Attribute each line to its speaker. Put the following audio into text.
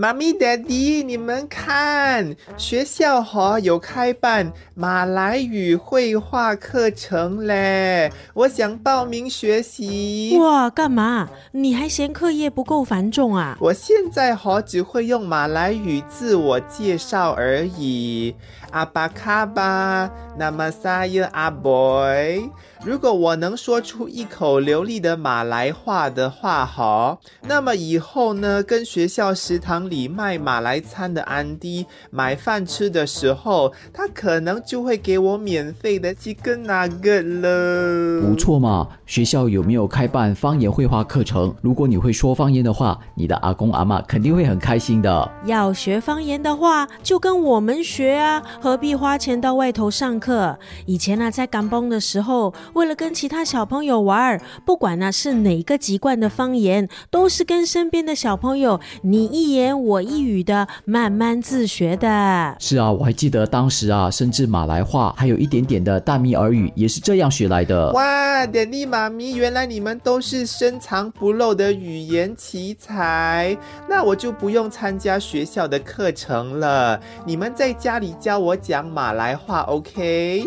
Speaker 1: 妈咪、daddy，你们看，学校哈有开办马来语绘画课程嘞，我想报名学习。
Speaker 2: 哇，干嘛？你还嫌课业不够繁重啊？
Speaker 1: 我现在哈只会用马来语自我介绍而已。阿巴卡巴，那么撒耶阿 boy。如果我能说出一口流利的马来话的话，好，那么以后呢，跟学校食堂里卖马来餐的安迪买饭吃的时候，他可能就会给我免费的几根那个了。
Speaker 3: 不错嘛，学校有没有开办方言绘画课程？如果你会说方言的话，你的阿公阿妈肯定会很开心的。
Speaker 2: 要学方言的话，就跟我们学啊，何必花钱到外头上课？以前呢，在港崩的时候。为了跟其他小朋友玩，不管呢是哪个籍贯的方言，都是跟身边的小朋友你一言我一语的慢慢自学的。
Speaker 3: 是啊，我还记得当时啊，甚至马来话还有一点点的大米耳语也是这样学来的。
Speaker 1: 哇，点力妈咪，原来你们都是深藏不露的语言奇才，那我就不用参加学校的课程了，你们在家里教我讲马来话，OK？